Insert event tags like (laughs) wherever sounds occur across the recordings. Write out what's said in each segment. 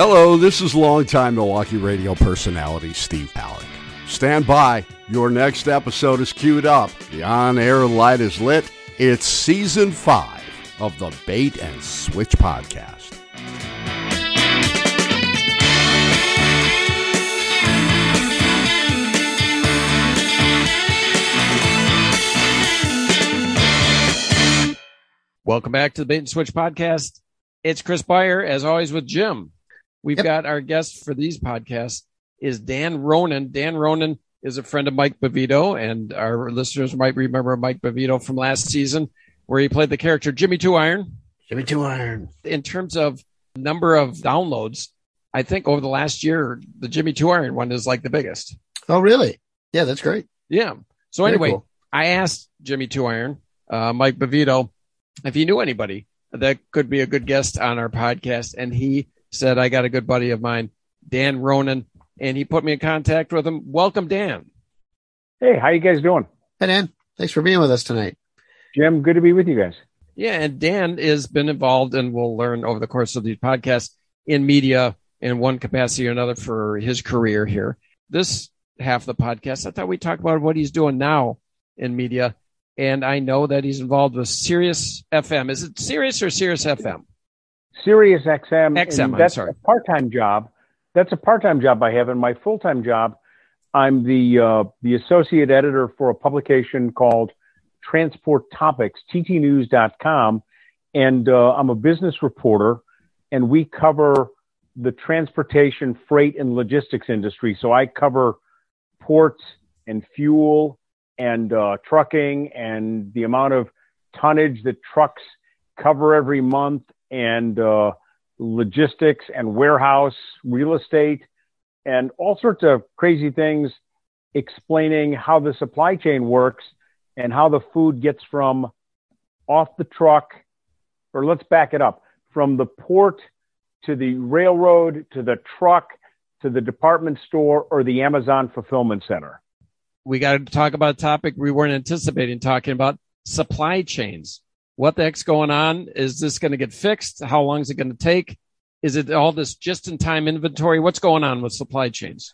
Hello, this is longtime Milwaukee radio personality Steve Palick. Stand by. Your next episode is queued up. The on air light is lit. It's season five of the Bait and Switch podcast. Welcome back to the Bait and Switch podcast. It's Chris Beyer, as always, with Jim. We've Yep. got our guest for these podcasts is Dan Ronan. Dan Ronan is a friend of Mike Bavito, and our listeners might remember Mike Bavito from last season, where he played the character Jimmy Two Iron. Jimmy Two Iron. In terms of number of downloads, I think over the last year, the Jimmy Two Iron one is like the biggest. Oh, really? Yeah, that's great. Yeah. So Very anyway, cool. I asked Jimmy Two Iron, uh, Mike Bavito, if he knew anybody that could be a good guest on our podcast, and he said, "I got a good buddy of mine, Dan Ronan, and he put me in contact with him. Welcome, Dan. Hey, how you guys doing? Hey, Dan. Thanks for being with us tonight. Jim, good to be with you guys. Yeah, and Dan has been involved, and we'll learn over the course of these podcasts in media in one capacity or another for his career here. This half of the podcast, I thought we talked about what he's doing now in media, and I know that he's involved with Sirius FM. Is it Sirius or Sirius FM? Sirius XM. XM, that's sorry. a part-time job. That's a part-time job I have. And my full-time job, I'm the uh, the associate editor for a publication called Transport Topics, ttnews.com, and uh, I'm a business reporter, and we cover the transportation, freight, and logistics industry. So I cover ports and fuel and uh, trucking and the amount of tonnage that trucks cover every month and uh, logistics and warehouse real estate and all sorts of crazy things explaining how the supply chain works and how the food gets from off the truck or let's back it up from the port to the railroad to the truck to the department store or the Amazon fulfillment center. We got to talk about a topic we weren't anticipating talking about supply chains. What the heck's going on? Is this going to get fixed? How long is it going to take? Is it all this just in time inventory? What's going on with supply chains?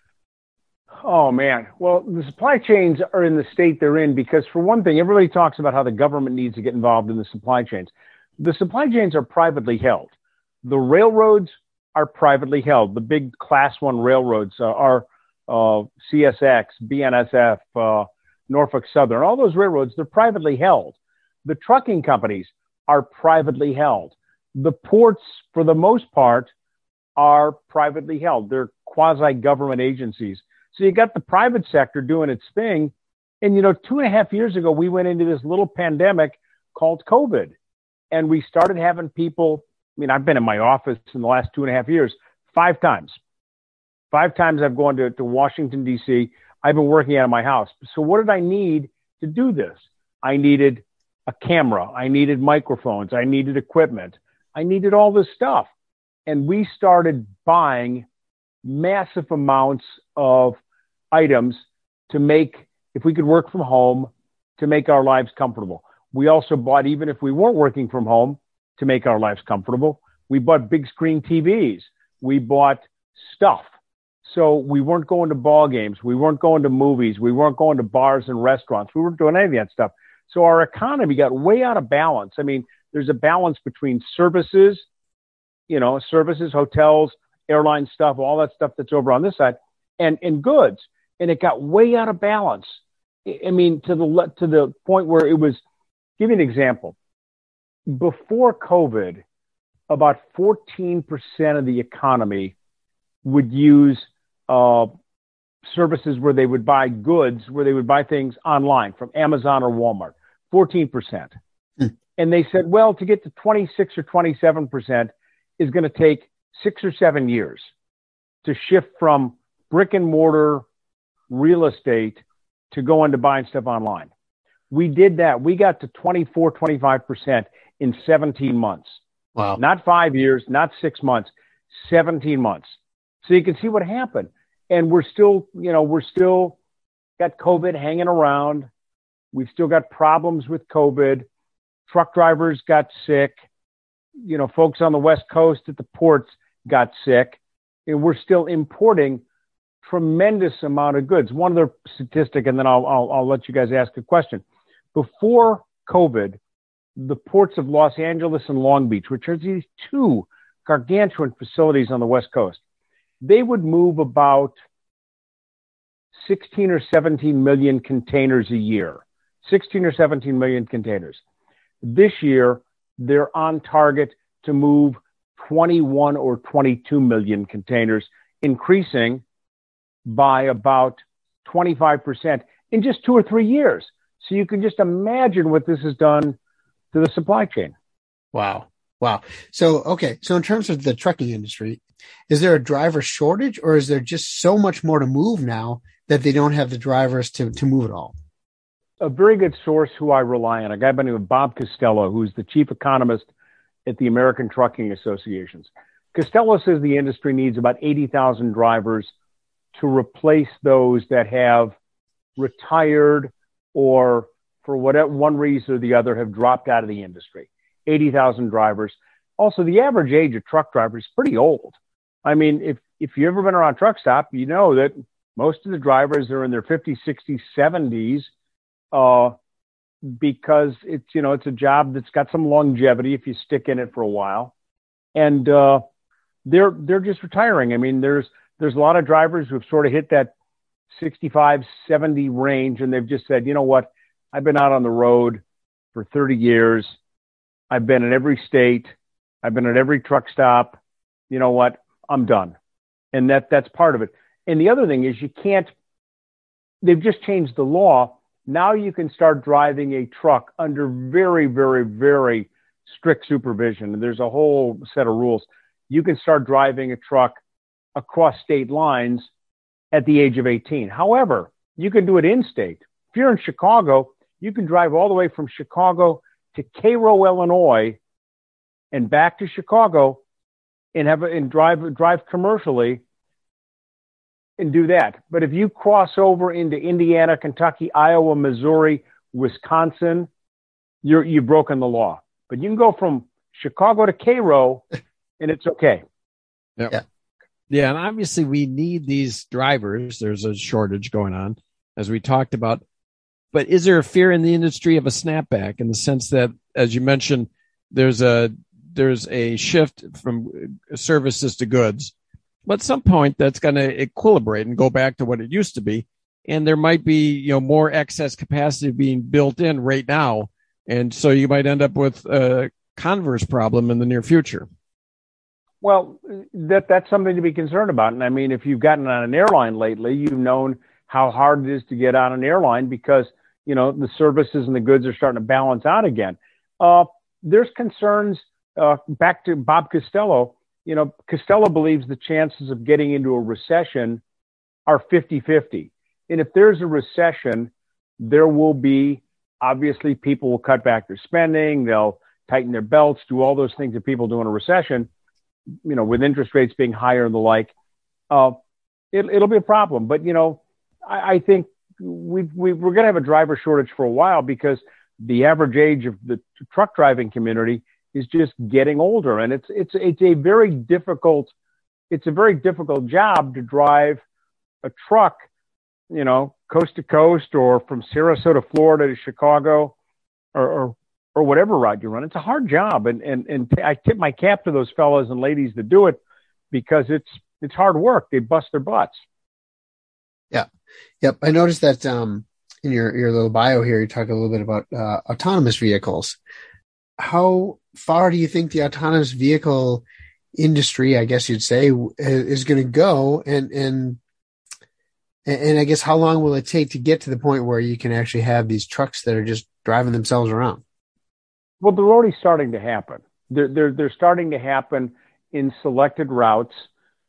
Oh man. Well, the supply chains are in the state they're in because for one thing, everybody talks about how the government needs to get involved in the supply chains. The supply chains are privately held. The railroads are privately held. The big class one railroads uh, are uh, CSX, BNSF, uh, Norfolk Southern, all those railroads, they're privately held. The trucking companies are privately held. The ports, for the most part, are privately held. They're quasi government agencies. So you got the private sector doing its thing. And, you know, two and a half years ago, we went into this little pandemic called COVID. And we started having people. I mean, I've been in my office in the last two and a half years five times. Five times I've gone to, to Washington, D.C. I've been working out of my house. So what did I need to do this? I needed a camera. I needed microphones. I needed equipment. I needed all this stuff. And we started buying massive amounts of items to make, if we could work from home, to make our lives comfortable. We also bought, even if we weren't working from home, to make our lives comfortable. We bought big screen TVs. We bought stuff. So we weren't going to ball games. We weren't going to movies. We weren't going to bars and restaurants. We weren't doing any of that stuff. So our economy got way out of balance. I mean, there's a balance between services, you know, services, hotels, airline stuff, all that stuff that's over on this side, and and goods, and it got way out of balance. I mean, to the to the point where it was. Give you an example. Before COVID, about 14% of the economy would use uh, services where they would buy goods, where they would buy things online from Amazon or Walmart. 14%. Hmm. And they said, well, to get to 26 or 27% is going to take six or seven years to shift from brick and mortar real estate to go into buying stuff online. We did that. We got to 24, 25% in 17 months. Wow. Not five years, not six months, 17 months. So you can see what happened. And we're still, you know, we're still got COVID hanging around. We've still got problems with COVID. Truck drivers got sick. You know, folks on the West Coast at the ports got sick. And we're still importing tremendous amount of goods. One other statistic, and then I'll, I'll, I'll let you guys ask a question. Before COVID, the ports of Los Angeles and Long Beach, which are these two gargantuan facilities on the West Coast, they would move about 16 or 17 million containers a year. 16 or 17 million containers. This year, they're on target to move 21 or 22 million containers, increasing by about 25% in just two or three years. So you can just imagine what this has done to the supply chain. Wow. Wow. So, okay. So in terms of the trucking industry, is there a driver shortage or is there just so much more to move now that they don't have the drivers to, to move it all? A very good source who I rely on, a guy by the name of Bob Costello, who's the chief economist at the American Trucking Associations. Costello says the industry needs about 80,000 drivers to replace those that have retired or for whatever one reason or the other have dropped out of the industry. 80,000 drivers. Also, the average age of truck drivers is pretty old. I mean, if, if you've ever been around truck stop, you know that most of the drivers are in their 50s, 60s, 70s, uh, because it's, you know, it's a job that's got some longevity if you stick in it for a while. And, uh, they're, they're just retiring. I mean, there's, there's a lot of drivers who've sort of hit that 65, 70 range and they've just said, you know what? I've been out on the road for 30 years. I've been in every state. I've been at every truck stop. You know what? I'm done. And that, that's part of it. And the other thing is you can't, they've just changed the law. Now you can start driving a truck under very, very, very strict supervision. And there's a whole set of rules. You can start driving a truck across state lines at the age of 18. However, you can do it in state. If you're in Chicago, you can drive all the way from Chicago to Cairo, Illinois, and back to Chicago, and have and drive drive commercially and do that. But if you cross over into Indiana, Kentucky, Iowa, Missouri, Wisconsin, you're you've broken the law. But you can go from Chicago to Cairo, (laughs) and it's okay. Yep. Yeah. Yeah, and obviously we need these drivers. There's a shortage going on, as we talked about. But is there a fear in the industry of a snapback in the sense that, as you mentioned, there's a there's a shift from services to goods, but at some point that's going to equilibrate and go back to what it used to be, and there might be you know more excess capacity being built in right now, and so you might end up with a converse problem in the near future. Well, that that's something to be concerned about. And I mean, if you've gotten on an airline lately, you've known how hard it is to get on an airline because you know the services and the goods are starting to balance out again. Uh, there's concerns. Uh, back to Bob Costello. You know, Costello believes the chances of getting into a recession are 50-50. And if there's a recession, there will be obviously people will cut back their spending. They'll tighten their belts, do all those things that people do in a recession you know, with interest rates being higher and the like, uh, it, will be a problem. But, you know, I, I think we we, we're going to have a driver shortage for a while because the average age of the truck driving community is just getting older. And it's, it's, it's a very difficult, it's a very difficult job to drive a truck, you know, coast to coast or from Sarasota, Florida to Chicago or, or or whatever ride you run. It's a hard job, and and and I tip my cap to those fellows and ladies that do it because it's it's hard work. They bust their butts. Yeah, yep. I noticed that um, in your your little bio here, you talk a little bit about uh, autonomous vehicles. How far do you think the autonomous vehicle industry, I guess you'd say, is going to go, and and and I guess how long will it take to get to the point where you can actually have these trucks that are just driving themselves around? Well, they're already starting to happen. They're, they're, they're starting to happen in selected routes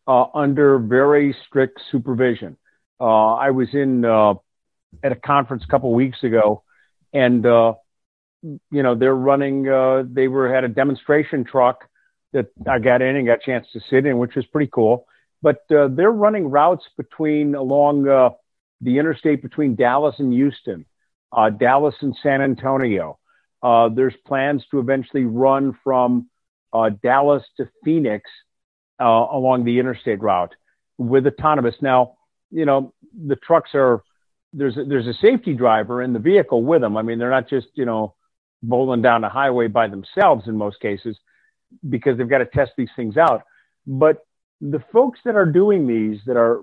uh, under very strict supervision. Uh, I was in uh, at a conference a couple weeks ago, and uh, you know they're running. Uh, they were had a demonstration truck that I got in and got a chance to sit in, which was pretty cool. But uh, they're running routes between along the interstate between Dallas and Houston, Dallas and San Antonio. Uh, there's plans to eventually run from uh, Dallas to Phoenix uh, along the interstate route with autonomous. Now, you know, the trucks are there's a, there's a safety driver in the vehicle with them. I mean, they're not just you know bowling down the highway by themselves in most cases because they've got to test these things out. But the folks that are doing these that are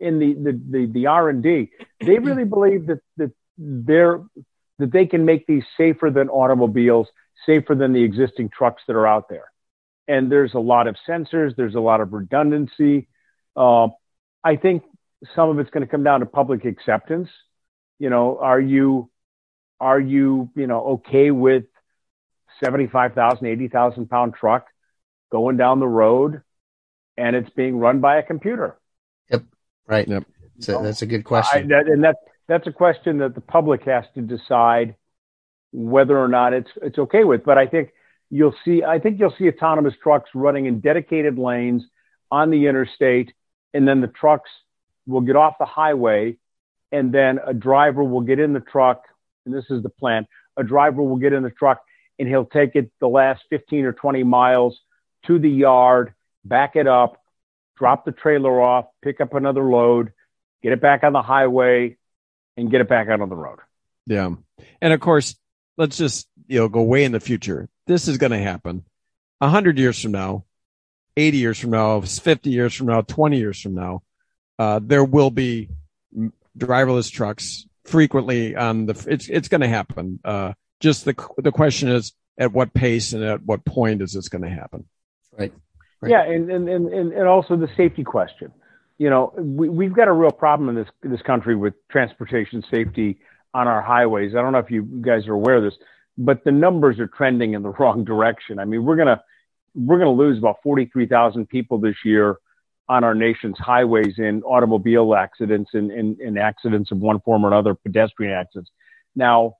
in the the the, the R and D, they (clears throat) really believe that that they're that they can make these safer than automobiles, safer than the existing trucks that are out there. And there's a lot of sensors, there's a lot of redundancy. Uh, I think some of it's going to come down to public acceptance. You know, are you are you you know okay with 75,000, 80,000 pound truck going down the road and it's being run by a computer? Yep. Right. Yep. So that's a good question. I, that, and that, that's a question that the public has to decide whether or not it's, it's okay with. But I think you'll see, I think you'll see autonomous trucks running in dedicated lanes on the interstate. And then the trucks will get off the highway and then a driver will get in the truck. And this is the plan. A driver will get in the truck and he'll take it the last 15 or 20 miles to the yard, back it up, drop the trailer off, pick up another load, get it back on the highway, and get it back out on the road. Yeah. And of course, let's just, you know, go way in the future. This is going to happen a hundred years from now, 80 years from now, 50 years from now, 20 years from now. Uh, there will be driverless trucks frequently on the, it's, it's going to happen. Uh, just the, the question is at what pace and at what point is this going to happen? Right. right. Yeah. And, and, and, and also the safety question you know, we, we've got a real problem in this this country with transportation safety on our highways. I don't know if you guys are aware of this, but the numbers are trending in the (laughs) wrong direction. I mean, we're gonna we're gonna lose about forty three thousand people this year on our nation's highways in automobile accidents and in, in, in accidents of one form or another, pedestrian accidents. Now,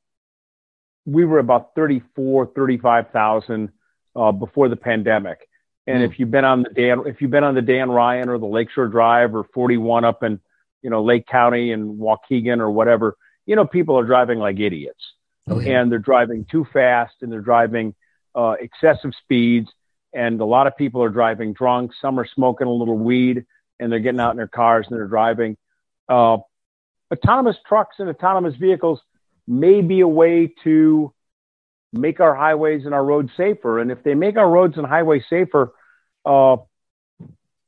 we were about 34, 35,000 uh, before the pandemic. And mm. if you've been on the Dan, if you've been on the Dan Ryan or the Lakeshore Drive or 41 up in, you know, Lake County and Waukegan or whatever, you know, people are driving like idiots, oh, yeah. and they're driving too fast and they're driving uh, excessive speeds, and a lot of people are driving drunk. Some are smoking a little weed, and they're getting out in their cars and they're driving. Uh, autonomous trucks and autonomous vehicles may be a way to make our highways and our roads safer. And if they make our roads and highways safer, uh,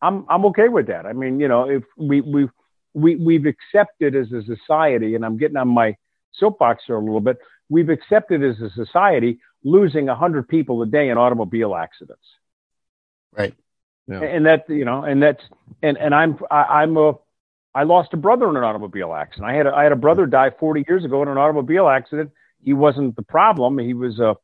I'm I'm okay with that. I mean, you know, if we we we we've accepted as a society, and I'm getting on my soapbox here a little bit. We've accepted as a society losing hundred people a day in automobile accidents. Right. Yeah. And that you know, and that's and and I'm I, I'm a I lost a brother in an automobile accident. I had a, I had a brother die 40 years ago in an automobile accident he wasn't the problem. He was a,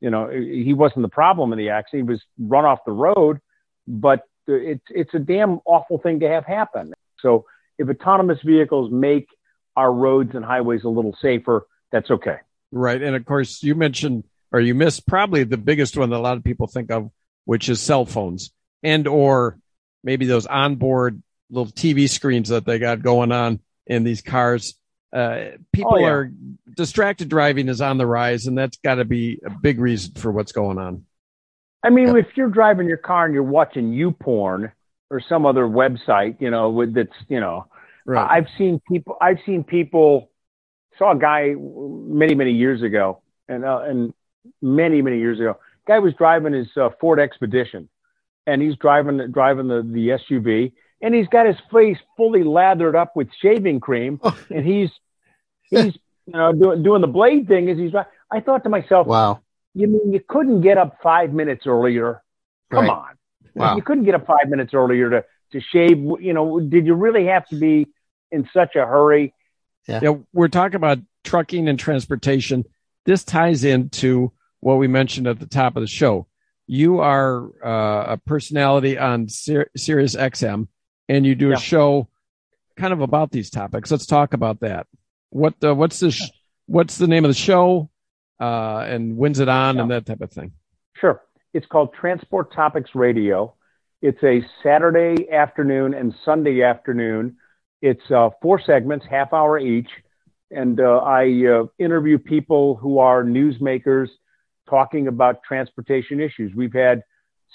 you know, he wasn't the problem in the accident. He was run off the road, but it's it's a damn awful thing to have happen. So if autonomous vehicles make our roads and highways a little safer, that's okay. Right, and of course you mentioned or you missed probably the biggest one that a lot of people think of, which is cell phones and or maybe those onboard little TV screens that they got going on in these cars uh, people oh, yeah. are distracted driving is on the rise, and that's got to be a big reason for what's going on. I mean, yeah. if you're driving your car and you're watching you porn or some other website, you know, with that's you know, right. I've seen people. I've seen people. Saw a guy many many years ago, and uh, and many many years ago, guy was driving his uh, Ford Expedition, and he's driving driving the the SUV, and he's got his face fully lathered up with shaving cream, oh. and he's he's you know doing doing the blade thing as he's. I thought to myself, wow, you mean you couldn't get up five minutes earlier? Come right. on, wow. you couldn't get up five minutes earlier to to shave. You know, did you really have to be in such a hurry? Yeah, yeah we're talking about trucking and transportation. This ties into what we mentioned at the top of the show. You are uh, a personality on Sir- Sirius XM and you do yeah. a show kind of about these topics. Let's talk about that. What the, what's the sh- what's the name of the show, uh, and when's it on, yeah. and that type of thing. Sure, it's called Transport Topics Radio. It's a Saturday afternoon and Sunday afternoon. It's uh, four segments, half hour each, and uh, I uh, interview people who are newsmakers talking about transportation issues. We've had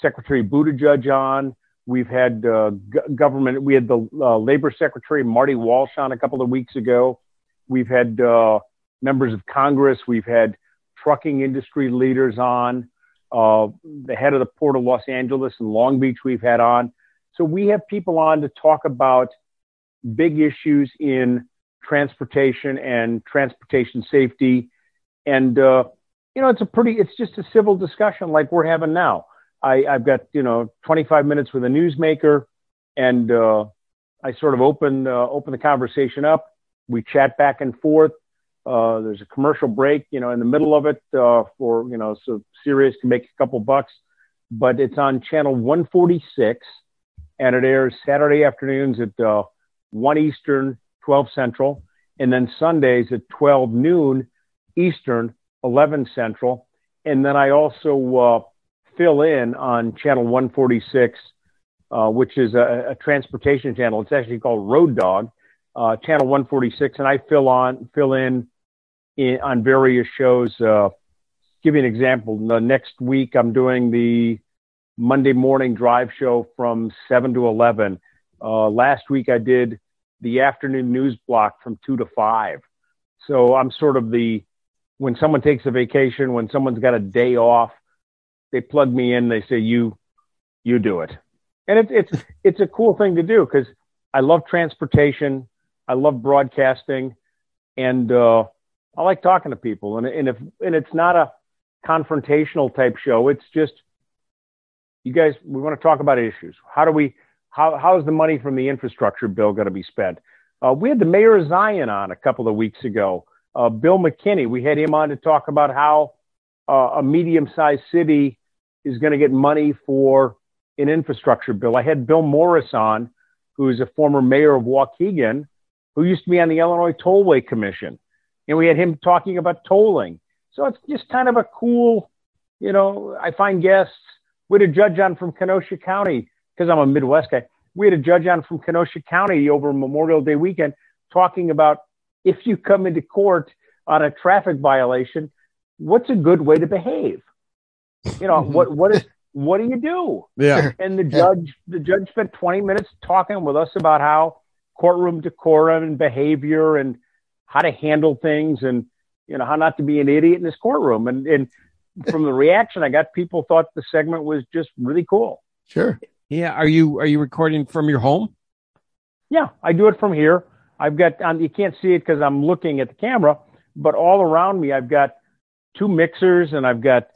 Secretary Buttigieg on. We've had uh, g- government. We had the uh, labor secretary Marty Walsh on a couple of weeks ago. We've had members of Congress. We've had trucking industry leaders on. Uh, the head of the Port of Los Angeles and Long Beach we've had on. So we have people on to talk about big issues in transportation and transportation safety. And, uh, you know, it's a pretty, it's just a civil discussion like we're having now. I, I've got, you know, 25 minutes with a newsmaker and, uh, I sort of open, uh, open the conversation up. We chat back and forth. Uh, there's a commercial break, you know, in the middle of it, uh, for, you know, so Sirius can make a couple bucks, but it's on channel 146 and it airs Saturday afternoons at, uh, 1 Eastern, 12 Central, and then Sundays at 12 noon Eastern, 11 Central. And then I also uh, fill in on channel 146, uh, which is a, a, transportation channel. It's actually called Road Dog, uh, channel 146, and I fill on fill in, in on various shows. Uh, give you an example. The next week, I'm doing the Monday morning drive show from 7 to 11. Uh, last week I did the afternoon news block from two to five. So I'm sort of the, when someone takes a vacation, when someone's got a day off, they plug me in, they say, you, you do it. And it's, it's, (laughs) it's a cool thing to do because I love transportation. I love broadcasting and, uh, I like talking to people and, and if, and it's not a confrontational type show. It's just, you guys, we want to talk about issues. How do we, how, how is the money from the infrastructure bill going to be spent? Uh, we had the mayor of Zion on a couple of weeks ago, uh, Bill McKinney. We had him on to talk about how uh, a medium-sized city is going to get money for an infrastructure bill. I had Bill Morris on, who is a former mayor of Waukegan, who used to be on the Illinois Tollway Commission, and we had him talking about tolling. So it's just kind of a cool, you know. I find guests. We had a judge on from Kenosha County because I'm a Midwest guy, we had a judge on from Kenosha County over Memorial Day weekend talking about if you come into court on a traffic violation, what's a good way to behave? You know, mm-hmm. what what is what do you do? Yeah. And the judge the judge spent 20 minutes talking with us about how courtroom decorum and behavior and how to handle things and you know how not to be an idiot in this courtroom and and from the reaction I got people thought the segment was just really cool. Sure. Yeah. Are you are you recording from your home? Yeah, I do it from here. I've got um, you can't see it because I'm looking at the camera, but all around me I've got two mixers and I've got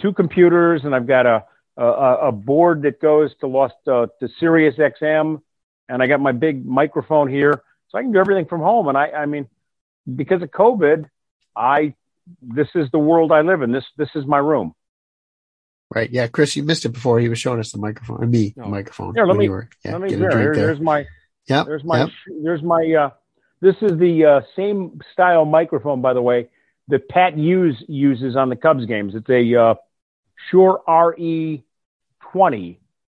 two computers and I've got a a, a board that goes to Lost uh, to Sirius XM, and I got my big microphone here, so I can do everything from home. And I I mean, because of COVID, I this is the world I live in. This this is my room. Right. Yeah, Chris, you missed it before. He was showing us the microphone. Me, the microphone. Here, let me. Were, yeah, let me. There, there, there's my. Yeah. There's my. Yep. There's my. Uh, this is the uh, same style microphone, by the way, that Pat Hughes uses on the Cubs games. It's a uh, Shure RE20.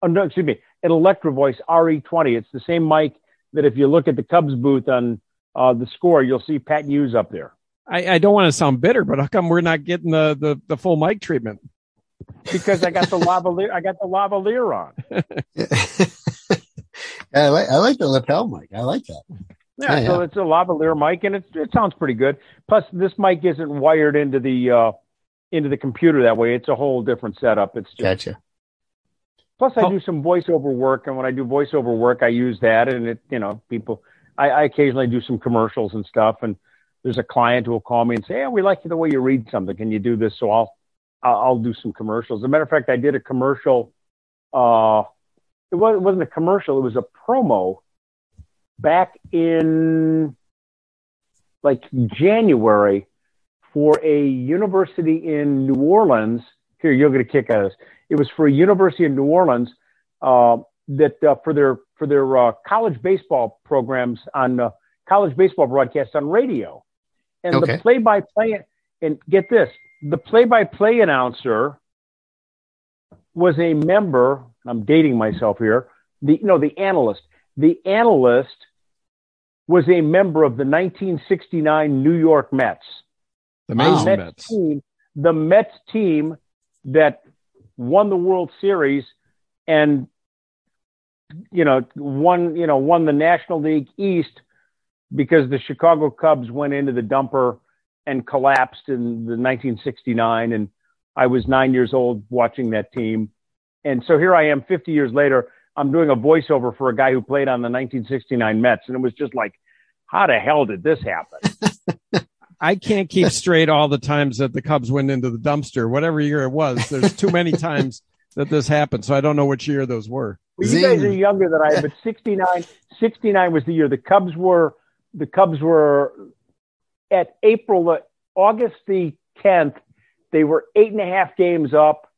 Oh, no, excuse me, an Electro Voice RE20. It's the same mic that if you look at the Cubs booth on uh, the score, you'll see Pat Hughes up there. I, I don't want to sound bitter, but how come we're not getting the, the, the full mic treatment? Because I got the lavalier. I got the lavalier on. (laughs) I like I like the lapel mic. I like that. Yeah, yeah so yeah. it's a lavalier mic, and it it sounds pretty good. Plus, this mic isn't wired into the uh, into the computer that way. It's a whole different setup. It's just, gotcha. Plus, I oh. do some voiceover work, and when I do voiceover work, I use that, and it you know people. I, I occasionally do some commercials and stuff, and there's a client who will call me and say, "Hey, we like the way you read something. Can you do this?" So I'll I'll do some commercials. As a matter of fact, I did a commercial. Uh, it, was, it wasn't a commercial; it was a promo back in like January for a university in New Orleans. Here, you'll get a kick out of this. It was for a university in New Orleans uh, that uh, for their for their uh, college baseball programs on uh, college baseball broadcasts on radio, and okay. the play-by-play. And get this, the play-by-play announcer was a member. I'm dating myself here. The no, the analyst. The analyst was a member of the 1969 New York Mets. The Mets, Mets. team, the Mets team that won the World Series, and you know, won, you know, won the National League East because the Chicago Cubs went into the dumper and collapsed in the 1969. And I was nine years old watching that team. And so here I am 50 years later. I'm doing a voiceover for a guy who played on the 1969 Mets. And it was just like, how the hell did this happen? (laughs) I can't keep straight all the times that the Cubs went into the dumpster, whatever year it was. There's too many times that this happened. So I don't know which year those were. Well, you guys are younger than I am, but 69, 69 was the year the Cubs were, the Cubs were at April, August the 10th, they were eight and a half games up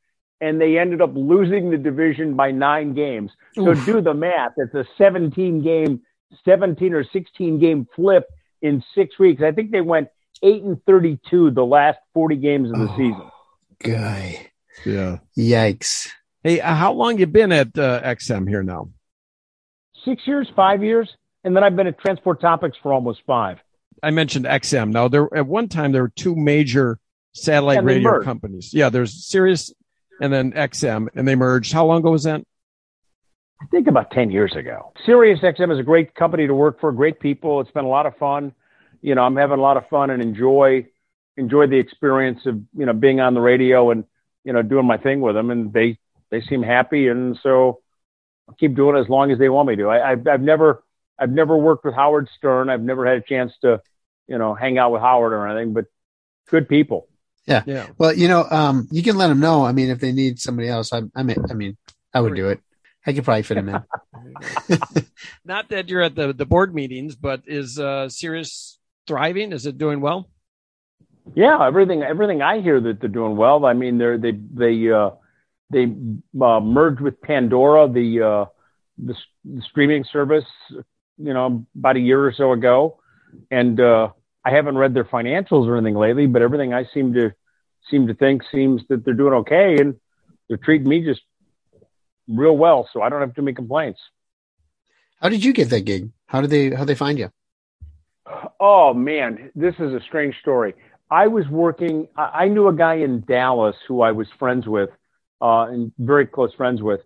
and they ended up losing the division by nine games. So Oof. do the math. It's a 17 game, 17 or 16 game flip in six weeks. I think they went eight and thirty-two the last forty games of the oh, season. Guy, yeah, yikes. Hey, uh, how long you been at uh, XM here now? Six years, five years, and then I've been at Transport Topics for almost five. I mentioned XM. Now, there at one time there were two major satellite radio companies. Yeah, there's Sirius and then XM, and they merged. How long ago was that? I think about 10 years ago. Sirius XM is a great company to work for, great people. It's been a lot of fun you know, I'm having a lot of fun and enjoy enjoy the experience of you know being on the radio and you know doing my thing with them, and they they seem happy, and so I'll keep doing it as long as they want me to. I, I've I've never I've never worked with Howard Stern. I've never had a chance to you know hang out with Howard or anything, but good people. Yeah. Yeah. Well, you know, um, you can let them know. I mean, if they need somebody else, I, I mean, I mean, I would do it. I could probably fit him in. (laughs) Not that you're at the, the board meetings, but is uh, Sirius thriving? Is it doing well? Yeah, everything everything I hear that they're doing well. I mean, they're they they uh, they uh, merged with Pandora, the, uh, the, the streaming service, you know, about a year or so ago, and uh, I haven't read their financials or anything lately, but everything I seem to seem to think seems that they're doing okay, and they're treating me just real well, so I don't have too many complaints. How did you get that gig? How did they how they find you? Oh man, this is a strange story. I was working. I knew a guy in Dallas who I was friends with, uh, and very close friends with,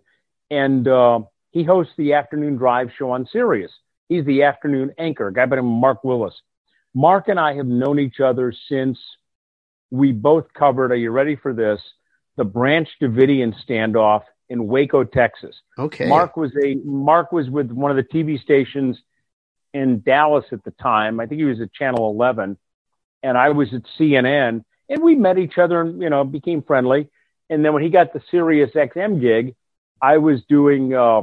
and uh, he hosts the afternoon drive show on Sirius. He's the afternoon anchor, a guy by the name of Mark Willis. Mark and I have known each other since we both covered. Are you ready for this? The Branch Davidian standoff in Waco, Texas. Okay. Mark was a Mark was with one of the TV stations in Dallas at the time. I think he was at Channel 11, and I was at CNN, and we met each other and you know became friendly. And then when he got the Sirius XM gig, I was doing. Uh,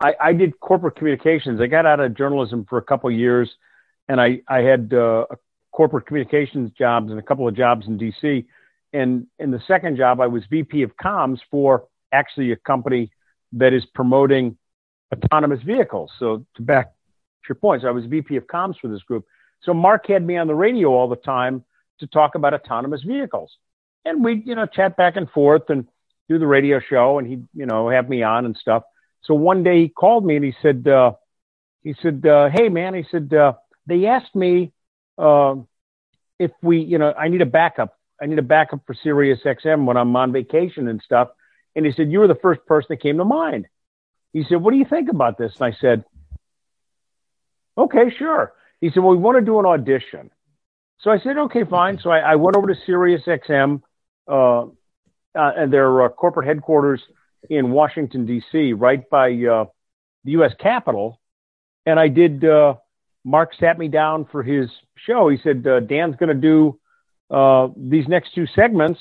I, I did corporate communications. I got out of journalism for a couple years, and I I had uh, corporate communications jobs and a couple of jobs in DC. And in the second job, I was VP of comms for actually a company that is promoting autonomous vehicles. So to back to your points. I was VP of comms for this group. So Mark had me on the radio all the time to talk about autonomous vehicles. And we, you know, chat back and forth and do the radio show and he, you know, have me on and stuff. So one day he called me and he said, uh, he said, uh, Hey man, he said, uh, they asked me, uh, if we, you know, I need a backup. I need a backup for Sirius XM when I'm on vacation and stuff. And he said, you were the first person that came to mind. He said, what do you think about this? And I said, Okay, sure. He said, Well, we want to do an audition. So I said, Okay, fine. So I, I went over to Sirius XM uh, uh, and their uh, corporate headquarters in Washington, D.C., right by uh, the U.S. Capitol. And I did, uh, Mark sat me down for his show. He said, uh, Dan's going to do these next two segments.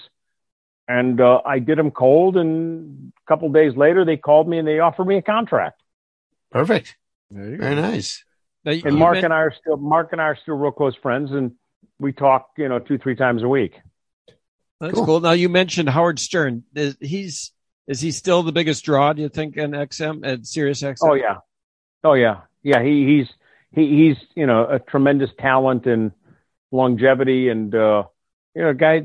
And I did them cold. And a couple days later, they called me and they offered me a contract. Perfect. Very nice and Mark and I are still Mark and I are still real close friends, and we talk, you know, two three times a week. That's cool. cool. Now you mentioned Howard Stern. He's is he still the biggest draw? Do you think in XM at Sirius XM? Oh yeah, oh yeah, yeah. He he's he, he's you know a tremendous talent and longevity, and uh, you know, guy.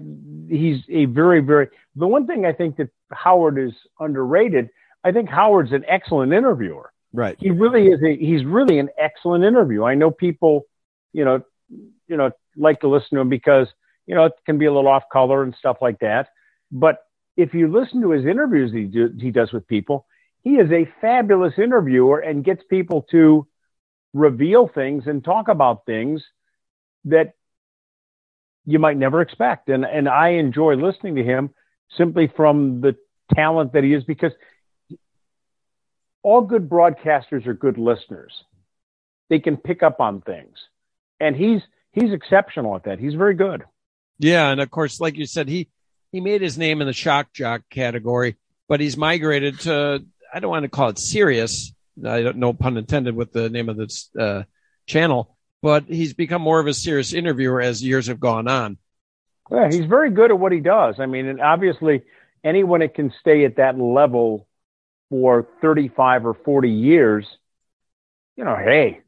He's a very very. The one thing I think that Howard is underrated. I think Howard's an excellent interviewer. Right. He really is. A, he's really an excellent interview. I know people, you know, you know, like to listen to him because you know it can be a little off color and stuff like that. But if you listen to his interviews he do, he does with people, he is a fabulous interviewer and gets people to reveal things and talk about things that you might never expect. And and I enjoy listening to him simply from the talent that he is because all good broadcasters are good listeners. They can pick up on things. And he's he's exceptional at that. He's very good. Yeah, and of course, like you said, he he made his name in the shock jock category, but he's migrated to I don't want to call it serious. I don't no pun intended with the name of this uh, channel, but he's become more of a serious interviewer as years have gone on. Yeah, he's very good at what he does. I mean, and obviously, anyone that can stay at that level for 35 or 40 years, you know, hey,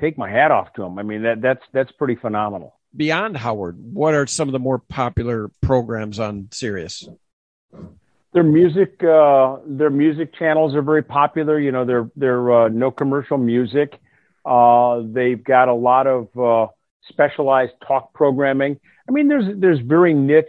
take my hat off to him. I mean, that that's that's pretty phenomenal. Beyond Howard, what are some of the more popular programs on Sirius? Their music, uh, their music channels are very popular. You know, they're they're uh, no commercial music. Uh, they've got a lot of uh, specialized talk programming. I mean, there's there's very niche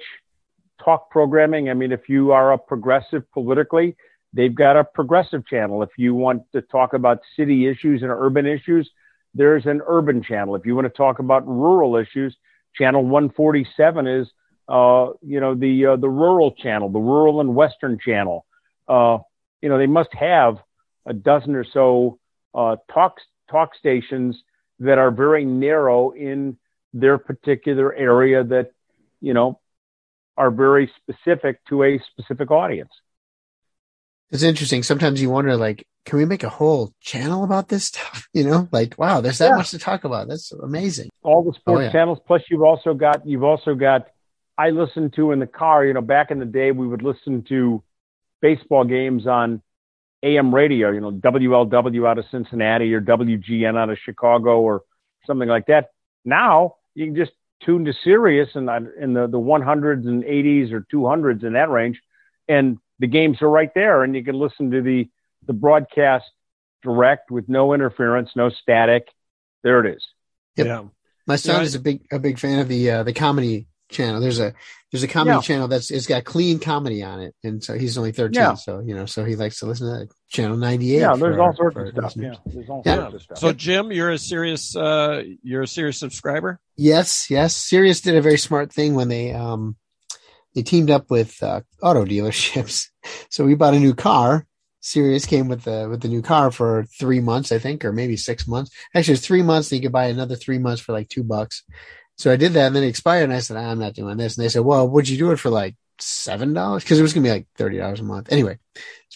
talk programming. I mean, if you are a progressive politically, they've got a progressive channel. If you want to talk about city issues and urban issues, there's an urban channel. If you want to talk about rural issues, channel 147 is, uh, you know, the uh, the rural channel, the rural and western channel. Uh, you know, they must have a dozen or so uh, talk talk stations that are very narrow in their particular area that, you know, are very specific to a specific audience. It's interesting. Sometimes you wonder, like, can we make a whole channel about this stuff? (laughs) You know, like, wow, there's that yeah. much to talk about. That's amazing. All the oh, sports oh, yeah. channels. Plus, you've also got you've also got. I listened to in the car. You know, back in the day, we would listen to baseball games on AM radio. You know, WLW out of Cincinnati or WGN out of Chicago or something like that. Now you can just tune to Sirius in the in the the 100s and 80s or 200s in that range, and the games are right there, and you can listen to the the broadcast direct with no interference, no static. There it is. Yep. Yeah. My son yeah, is a big a big fan of the uh, the comedy channel. There's a there's a comedy yeah. channel that's it's got clean comedy on it, and so he's only 13, yeah. so you know, so he likes to listen to that channel 98. Yeah, there's for, all sorts of stuff. Yeah, there's all yeah. sorts of stuff. So Jim, you're a Sirius uh, you're a Sirius subscriber. Yes, yes. Sirius did a very smart thing when they um they teamed up with uh, auto dealerships. (laughs) So we bought a new car. Sirius came with the with the new car for three months, I think, or maybe six months. Actually, it's three months. And you could buy another three months for like two bucks. So I did that, and then it expired. And I said, I'm not doing this. And they said, Well, would you do it for like seven dollars? Because it was gonna be like thirty dollars a month. Anyway,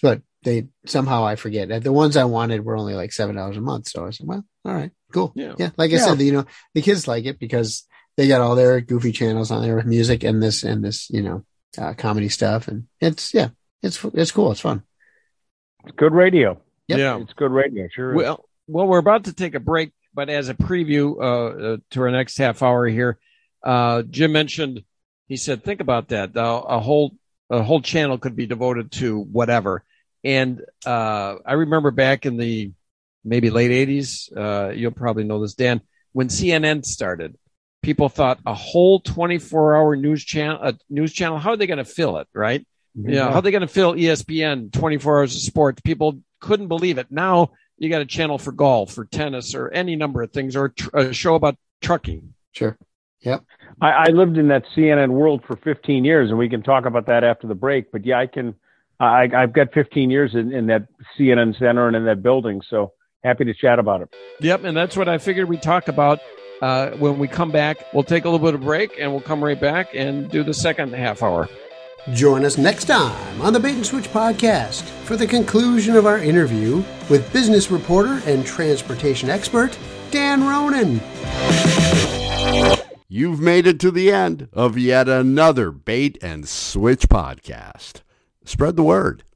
but they somehow I forget the ones I wanted were only like seven dollars a month. So I said, Well, all right, cool. Yeah, yeah. Like I yeah. said, you know, the kids like it because they got all their goofy channels on there with music and this and this, you know, uh, comedy stuff. And it's, yeah, it's, it's cool. It's fun. It's good radio. Yep. Yeah. It's good radio. Sure. Well, well, we're about to take a break, but as a preview, uh, uh, to our next half hour here, uh, Jim mentioned, he said, think about that. Uh, a whole, a whole channel could be devoted to whatever. And, uh, I remember back in the maybe late eighties, uh, you'll probably know this, Dan, when CNN started, people thought a whole 24 hour news channel, a news channel, how are they going to fill it? Right. Yeah. You know, how are they going to fill ESPN 24 hours of sports? People couldn't believe it. Now you got a channel for golf or tennis or any number of things or tr- a show about trucking. Sure. Yep. I, I, lived in that CNN world for 15 years, and we can talk about that after the break. But yeah, I can. I, I've got 15 years in, in that CNN center and in that building, so happy to chat about it. Yep, and that's what I figured we'd talk about uh, when we come back, we'll take a little bit of break and we'll come right back and do the second half hour. Join us next time on the Bait and Switch podcast for the conclusion of our interview with business reporter and transportation expert Dan Ronan. You've made it to the end of yet another Bait and Switch podcast. Spread the word.